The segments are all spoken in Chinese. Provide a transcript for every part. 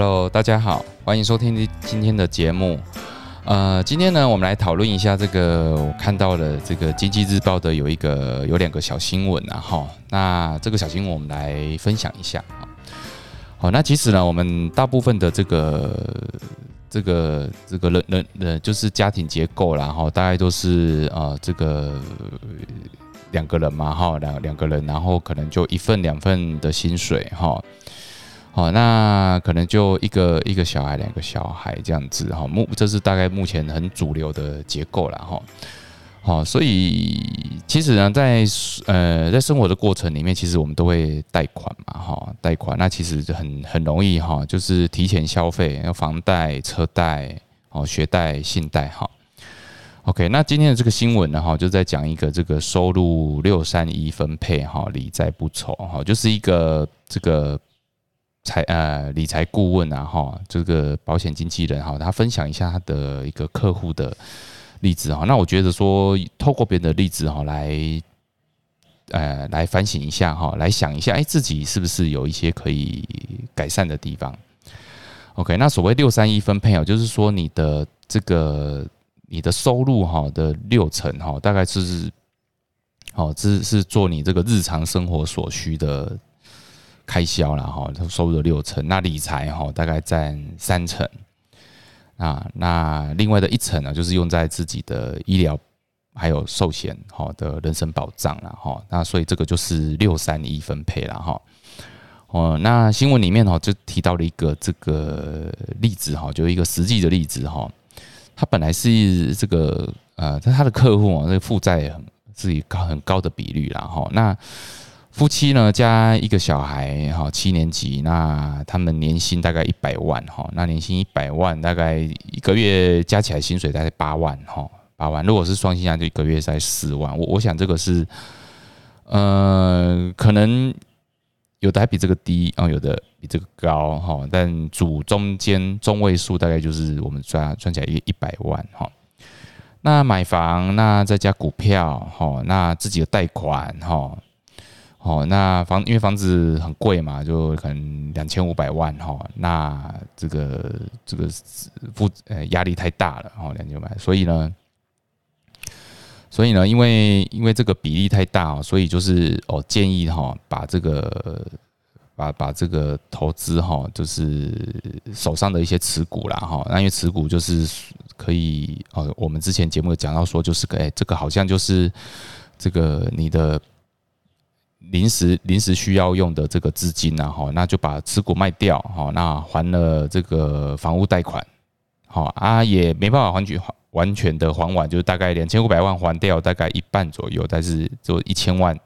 Hello，大家好，欢迎收听今天的节目。呃，今天呢，我们来讨论一下这个我看到的这个经济日报的有一个有两个小新闻啊，哈。那这个小新闻我们来分享一下啊。好，那其实呢，我们大部分的这个这个这个人人人就是家庭结构啦，哈，大概都是呃这个两个人嘛，哈，两两个人，然后可能就一份两份的薪水，哈。好，那可能就一个一个小孩，两个小孩这样子哈。目这是大概目前很主流的结构了哈。好，所以其实呢，在呃在生活的过程里面，其实我们都会贷款嘛哈。贷款那其实很很容易哈，就是提前消费，要房贷、车贷、哦学贷、信贷哈。OK，那今天的这个新闻呢哈，就在讲一个这个收入六三一分配哈，理财不愁哈，就是一个这个。财呃理财顾问啊哈，这个保险经纪人哈，他分享一下他的一个客户的例子哈。那我觉得说，透过别人的例子哈，来呃来反省一下哈，来想一下，哎，自己是不是有一些可以改善的地方？OK，那所谓六三一分配哦，就是说你的这个你的收入哈的六成哈，大概是哦，这是做你这个日常生活所需的。开销了哈，他收入六成，那理财哈大概占三成啊，那另外的一层呢，就是用在自己的医疗还有寿险哈的人身保障了哈，那所以这个就是六三一分配了哈。哦，那新闻里面哈就提到了一个这个例子哈，就一个实际的例子哈，他本来是这个呃，他的客户啊，那个负债很自己高很高的比率了哈，那。夫妻呢加一个小孩哈，七年级，那他们年薪大概一百万哈，那年薪一百万，大概一个月加起来薪水大概八万哈，八万。如果是双薪家就一个月在四万。我我想这个是，呃，可能有的还比这个低啊，有的比这个高哈，但主中间中位数大概就是我们赚赚起来一一百万哈。那买房，那再加股票哈，那自己的贷款哈。哦，那房因为房子很贵嘛，就可能两千五百万哈，那这个这个负呃压力太大了哦，两千五百，所以呢，所以呢，因为因为这个比例太大哦，所以就是哦建议哈，把这个把把这个投资哈，就是手上的一些持股啦哈，那因为持股就是可以哦，我们之前节目讲到说，就是个哎，这个好像就是这个你的。临时临时需要用的这个资金呢，哈，那就把持股卖掉，哈，那还了这个房屋贷款，好啊，也没办法还全完全的还完，就是大概两千五百万还掉，大概一半左右，但是就一千万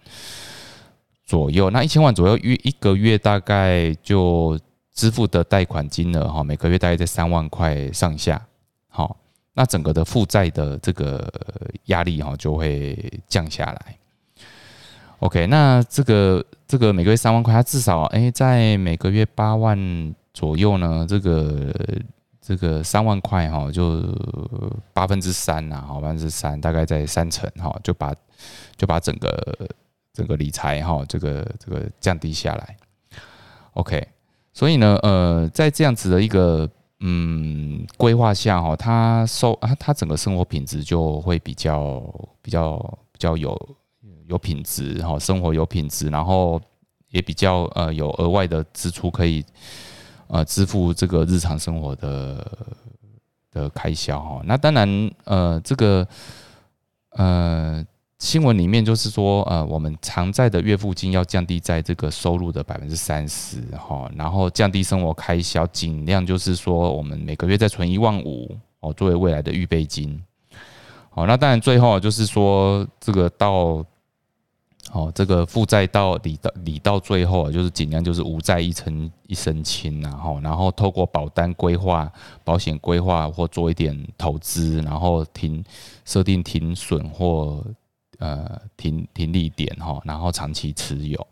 左右，那一千万左右月一个月大概就支付的贷款金额，哈，每个月大概在三万块上下，好，那整个的负债的这个压力，哈，就会降下来。OK，那这个这个每个月三万块，它至少哎，在每个月八万左右呢。这个这个三万块哈，就八分之三呐，好，八分之三，大概在三成哈，就把就把整个整个理财哈，这个这个降低下来。OK，所以呢，呃，在这样子的一个嗯规划下哈，他收啊，他整个生活品质就会比较比较比较有。有品质哈，生活有品质，然后也比较呃有额外的支出可以呃支付这个日常生活的的开销哈。那当然呃这个呃新闻里面就是说呃我们偿债的月付金要降低在这个收入的百分之三十哈，然后降低生活开销，尽量就是说我们每个月再存一万五哦作为未来的预备金。好，那当然最后就是说这个到。哦，这个负债到理到理到最后啊，就是尽量就是无债一身一身轻，然后然后透过保单规划、保险规划或做一点投资，然后停设定停损或呃停停利点哈，然后长期持有。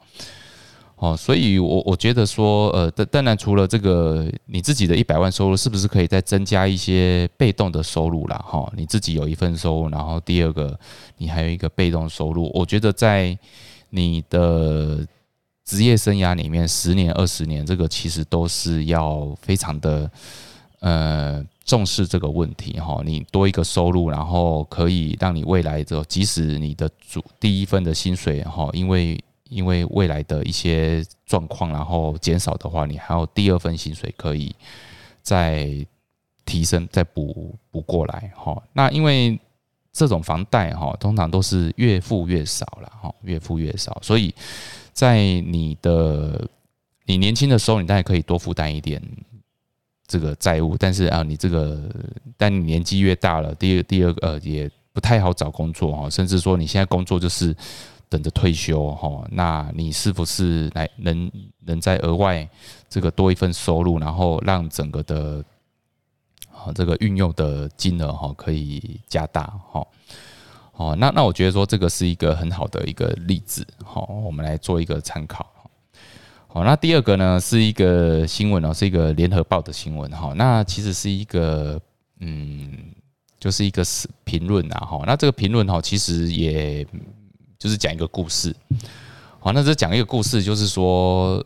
哦，所以，我我觉得说，呃，当当然，除了这个你自己的一百万收入，是不是可以再增加一些被动的收入啦？哈，你自己有一份收入，然后第二个，你还有一个被动收入。我觉得在你的职业生涯里面十年、二十年，这个其实都是要非常的呃重视这个问题哈。你多一个收入，然后可以让你未来的，即使你的主第一份的薪水哈，因为因为未来的一些状况，然后减少的话，你还有第二份薪水可以再提升、再补补过来哈。那因为这种房贷哈，通常都是越付越少了哈，越付越少，所以。在你的你年轻的时候，你当然可以多负担一点这个债务，但是啊，你这个，但你年纪越大了，第二第二个呃，也不太好找工作哈，甚至说你现在工作就是等着退休哈，那你是不是来能能在额外这个多一份收入，然后让整个的啊这个运用的金额哈可以加大哈？哦，那那我觉得说这个是一个很好的一个例子，好，我们来做一个参考。好，那第二个呢是一个新闻哦，是一个联合报的新闻哈。那其实是一个嗯，就是一个是评论啊哈。那这个评论哈，其实也就是讲一个故事。好，那这讲一个故事，就是说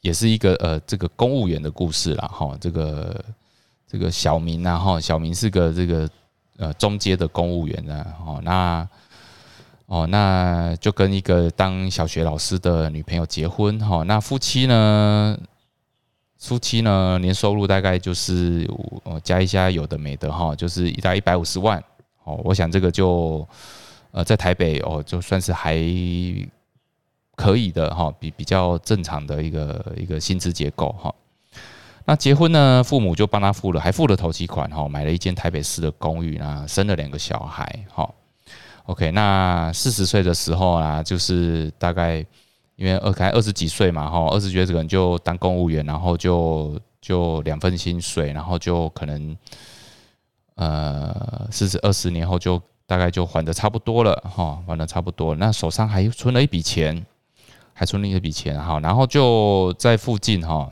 也是一个呃这个公务员的故事啦哈。这个这个小明啊哈，小明是个这个。呃，中阶的公务员呢，哦，那哦，那就跟一个当小学老师的女朋友结婚，哈，那夫妻呢，夫妻呢，年收入大概就是哦，加一下有的没的，哈，就是一大一百五十万，哦，我想这个就呃，在台北哦，就算是还可以的，哈，比比较正常的一个一个薪资结构，哈。那结婚呢？父母就帮他付了，还付了头期款哈，买了一间台北市的公寓啊，生了两个小孩哈。OK，那四十岁的时候啊，就是大概因为二开二十几岁嘛哈，二十几岁可能就当公务员，然后就就两份薪水，然后就可能呃四十二十年后就大概就还的差不多了哈，还的差不多，那手上还存了一笔钱，还存了一笔钱哈，然后就在附近哈。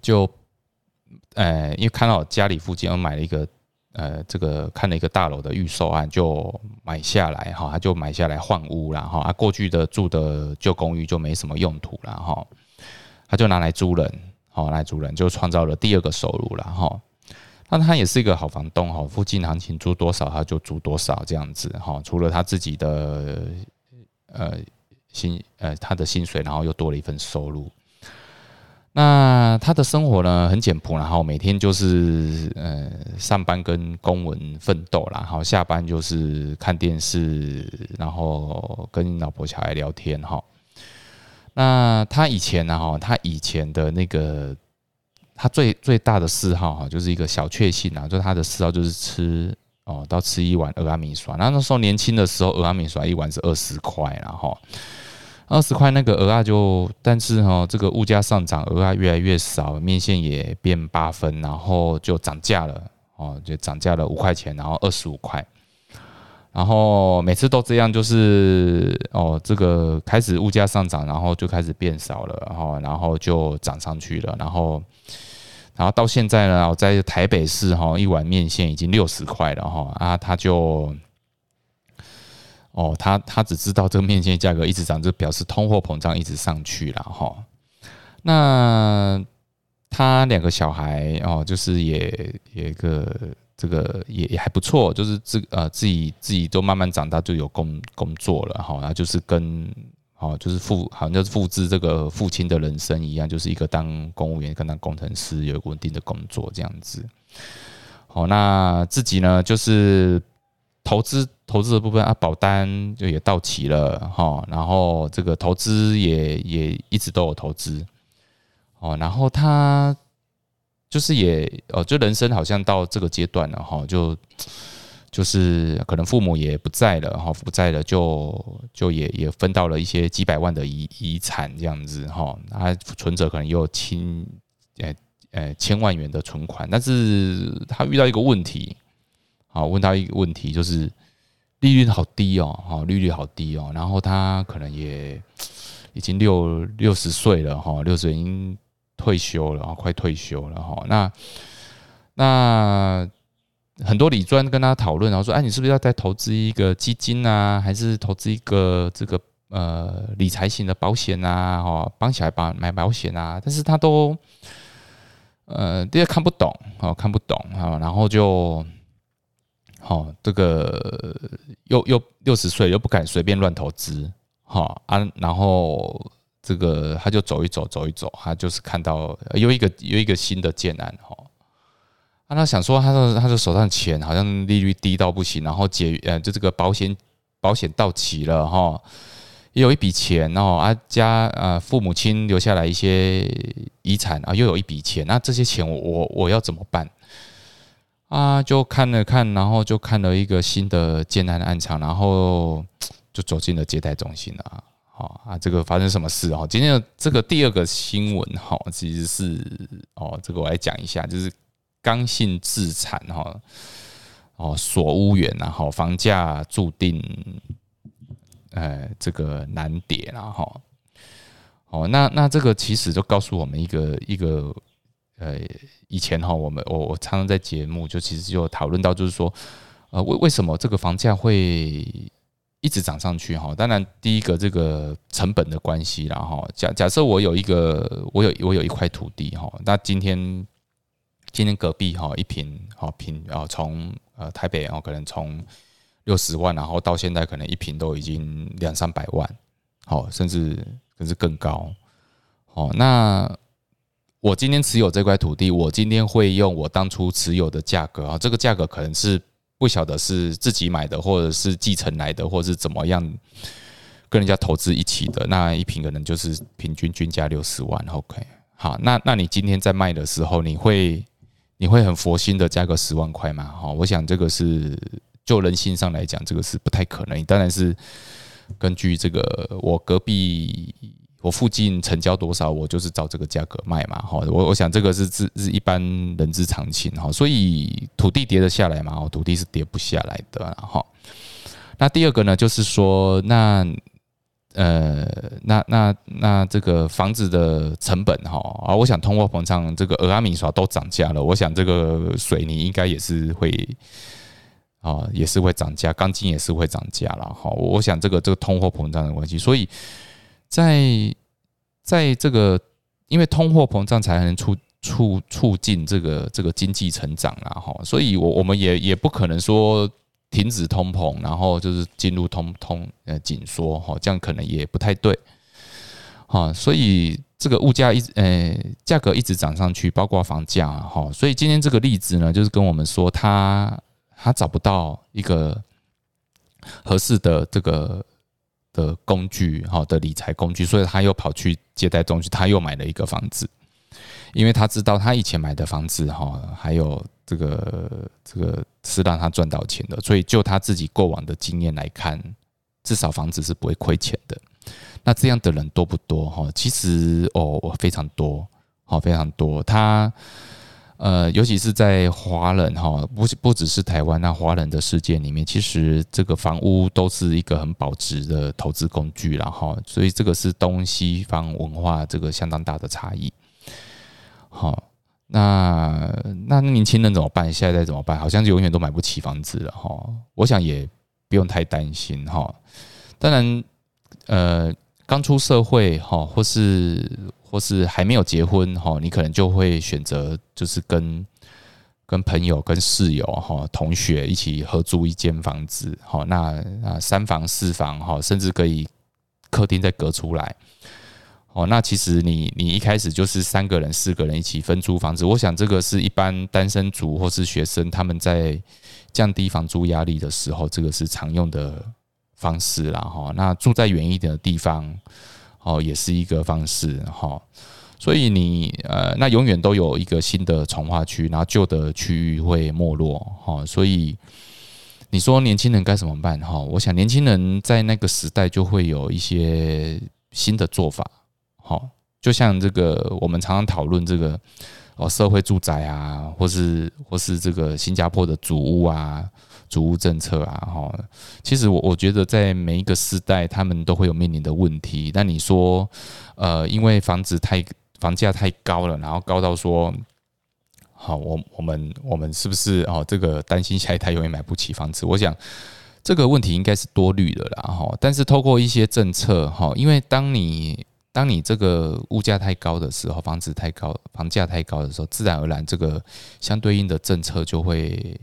就，呃，因为看到家里附近，我买了一个，呃，这个看了一个大楼的预售案，就买下来哈，他就买下来换屋了哈，啊，过去的住的旧公寓就没什么用途了哈，他就拿来租人，好，来租人就创造了第二个收入了哈，那他也是一个好房东哈，附近行情租多少他就租多少这样子哈，除了他自己的，呃，薪，呃，他的薪水，然后又多了一份收入。那他的生活呢很简朴，然后每天就是呃上班跟公文奋斗然后下班就是看电视，然后跟老婆小孩聊天哈。那他以前呢哈，他以前的那个他最最大的嗜好哈，就是一个小确幸啊，就他的嗜好就是吃哦，到吃一碗鹅阿米刷。那那时候年轻的时候，鹅阿米刷一碗是二十块，然后。二十块那个鹅啊，就但是哈，这个物价上涨，鹅啊越来越少，面线也变八分，然后就涨价了哦，就涨价了五块钱，然后二十五块，然后每次都这样，就是哦，这个开始物价上涨，然后就开始变少了，然后然后就涨上去了，然后然后到现在呢，我在台北市哈，一碗面线已经六十块了哈啊，他就。哦，他他只知道这个面线价格一直涨，就表示通货膨胀一直上去了哈。那他两个小孩哦，就是也也一个这个也也还不错，就是自呃自己自己都慢慢长大，就有工工作了哈。然后就是跟哦，就是复好像就是复制这个父亲的人生一样，就是一个当公务员跟当工程师有稳定的工作这样子。好，那自己呢就是投资。投资的部分啊，保单就也到期了哈，然后这个投资也也一直都有投资哦，然后他就是也哦，就人生好像到这个阶段了哈，就就是可能父母也不在了哈，不在了就就也也分到了一些几百万的遗遗产这样子哈，他存折可能有千呃呃千万元的存款，但是他遇到一个问题，好问到一个问题就是。利率好低哦，哈，利率好低哦，然后他可能也已经六六十岁了哈，六十岁已经退休了，快退休了哈。那那很多理专跟他讨论，然后说，哎，你是不是要再投资一个基金啊，还是投资一个这个呃理财型的保险啊，哦，帮小孩把买保险啊，但是他都呃第二看不懂哦，看不懂啊，然后就好这个又又六十岁又不敢随便乱投资，哈啊，然后这个他就走一走走一走，他就是看到有一个有一个新的建案哈。啊，他想说，他的他的手上钱好像利率低到不行，然后解呃，就这个保险保险到期了哈，也有一笔钱哦，啊家呃父母亲留下来一些遗产啊，又有一笔钱，那这些钱我我我要怎么办？啊，就看了看，然后就看了一个新的艰难的暗场，然后就走进了接待中心了。好啊，这个发生什么事哦？今天的这个第二个新闻哈，其实是哦，这个我来讲一下，就是。刚性自产哈哦锁屋源然后房价注定呃这个难跌然后哦那那这个其实就告诉我们一个一个呃以前哈我们我我常常在节目就其实就讨论到就是说呃为为什么这个房价会一直涨上去哈当然第一个这个成本的关系然后假假设我有一个我有我有一块土地哈那今天。今天隔壁哈一平哈平啊从呃台北哦可能从六十万然后到现在可能一平都已经两三百万好甚至甚至更高好那我今天持有这块土地我今天会用我当初持有的价格啊这个价格可能是不晓得是自己买的或者是继承来的或是怎么样跟人家投资一起的那一平可能就是平均均价六十万 OK 好那那你今天在卖的时候你会？你会很佛心的加个十万块吗？哈，我想这个是就人性上来讲，这个是不太可能。当然是根据这个我隔壁我附近成交多少，我就是照这个价格卖嘛。哈，我我想这个是是是一般人之常情。哈，所以土地跌得下来嘛？土地是跌不下来的。哈，那第二个呢，就是说那。呃，那那那这个房子的成本哈啊，我想通货膨胀，这个俄阿米耍都涨价了，我想这个水泥应该也是会啊，也是会涨价，钢筋也是会涨价了哈。我想这个这个通货膨胀的关系，所以在在这个因为通货膨胀才能促促促进这个这个经济成长了哈，所以我我们也也不可能说。停止通膨，然后就是进入通通呃紧缩哈，这样可能也不太对，哈，所以这个物价一呃价格一直涨上去，包括房价哈，所以今天这个例子呢，就是跟我们说他他找不到一个合适的这个的工具哈的理财工具，所以他又跑去借贷中心，他又买了一个房子，因为他知道他以前买的房子哈还有。这个这个是让他赚到钱的，所以就他自己过往的经验来看，至少房子是不会亏钱的。那这样的人多不多？哈，其实哦，非常多，好，非常多。他呃，尤其是在华人哈，不不只是台湾，那华人的世界里面，其实这个房屋都是一个很保值的投资工具了哈。所以这个是东西方文化这个相当大的差异，好。那那年轻人怎么办？现在怎么办？好像永远都买不起房子了哈。我想也不用太担心哈。当然，呃，刚出社会哈，或是或是还没有结婚哈，你可能就会选择就是跟跟朋友、跟室友哈、同学一起合租一间房子哈。那啊，三房四房哈，甚至可以客厅再隔出来。哦，那其实你你一开始就是三个人、四个人一起分租房子，我想这个是一般单身族或是学生他们在降低房租压力的时候，这个是常用的方式啦。哈，那住在远一点的地方，哦，也是一个方式哈。所以你呃，那永远都有一个新的从化区，然后旧的区域会没落哈。所以你说年轻人该怎么办哈？我想年轻人在那个时代就会有一些新的做法。好，就像这个，我们常常讨论这个哦，社会住宅啊，或是或是这个新加坡的主屋啊，主屋政策啊，哈，其实我我觉得在每一个时代，他们都会有面临的问题。那你说，呃，因为房子太房价太高了，然后高到说，好，我我们我们是不是哦，这个担心下一代永远买不起房子？我想。这个问题应该是多虑的啦，哈。但是透过一些政策，哈，因为当你当你这个物价太高的时候，房子太高，房价太高的时候，自然而然这个相对应的政策就会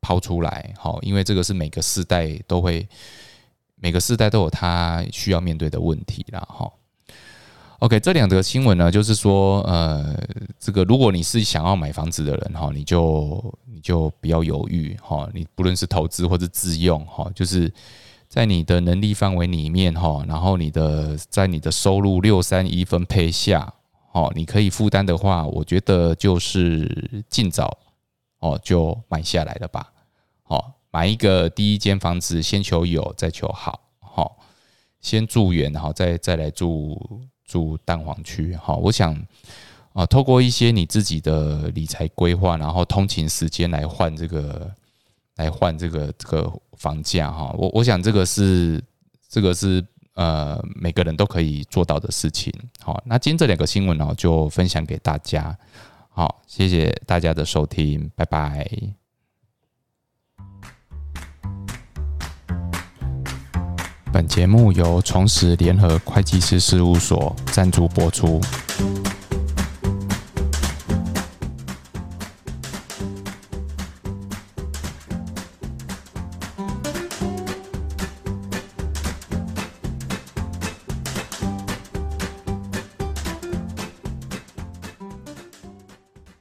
抛出来，哈。因为这个是每个世代都会，每个世代都有他需要面对的问题啦，哈。OK，这两则新闻呢，就是说，呃，这个如果你是想要买房子的人哈，你就你就不要犹豫哈，你不论是投资或者自用哈，就是在你的能力范围里面哈，然后你的在你的收入六三一分配下，哦，你可以负担的话，我觉得就是尽早哦就买下来了吧，哦，买一个第一间房子，先求有，再求好，好，先住远，然后再再来住。住蛋黄区，哈，我想啊，透过一些你自己的理财规划，然后通勤时间来换这个，来换这个这个房价，哈，我我想这个是这个是呃每个人都可以做到的事情，好，那今天这两个新闻呢，就分享给大家，好，谢谢大家的收听，拜拜。本节目由重实联合会计师事务所赞助播出。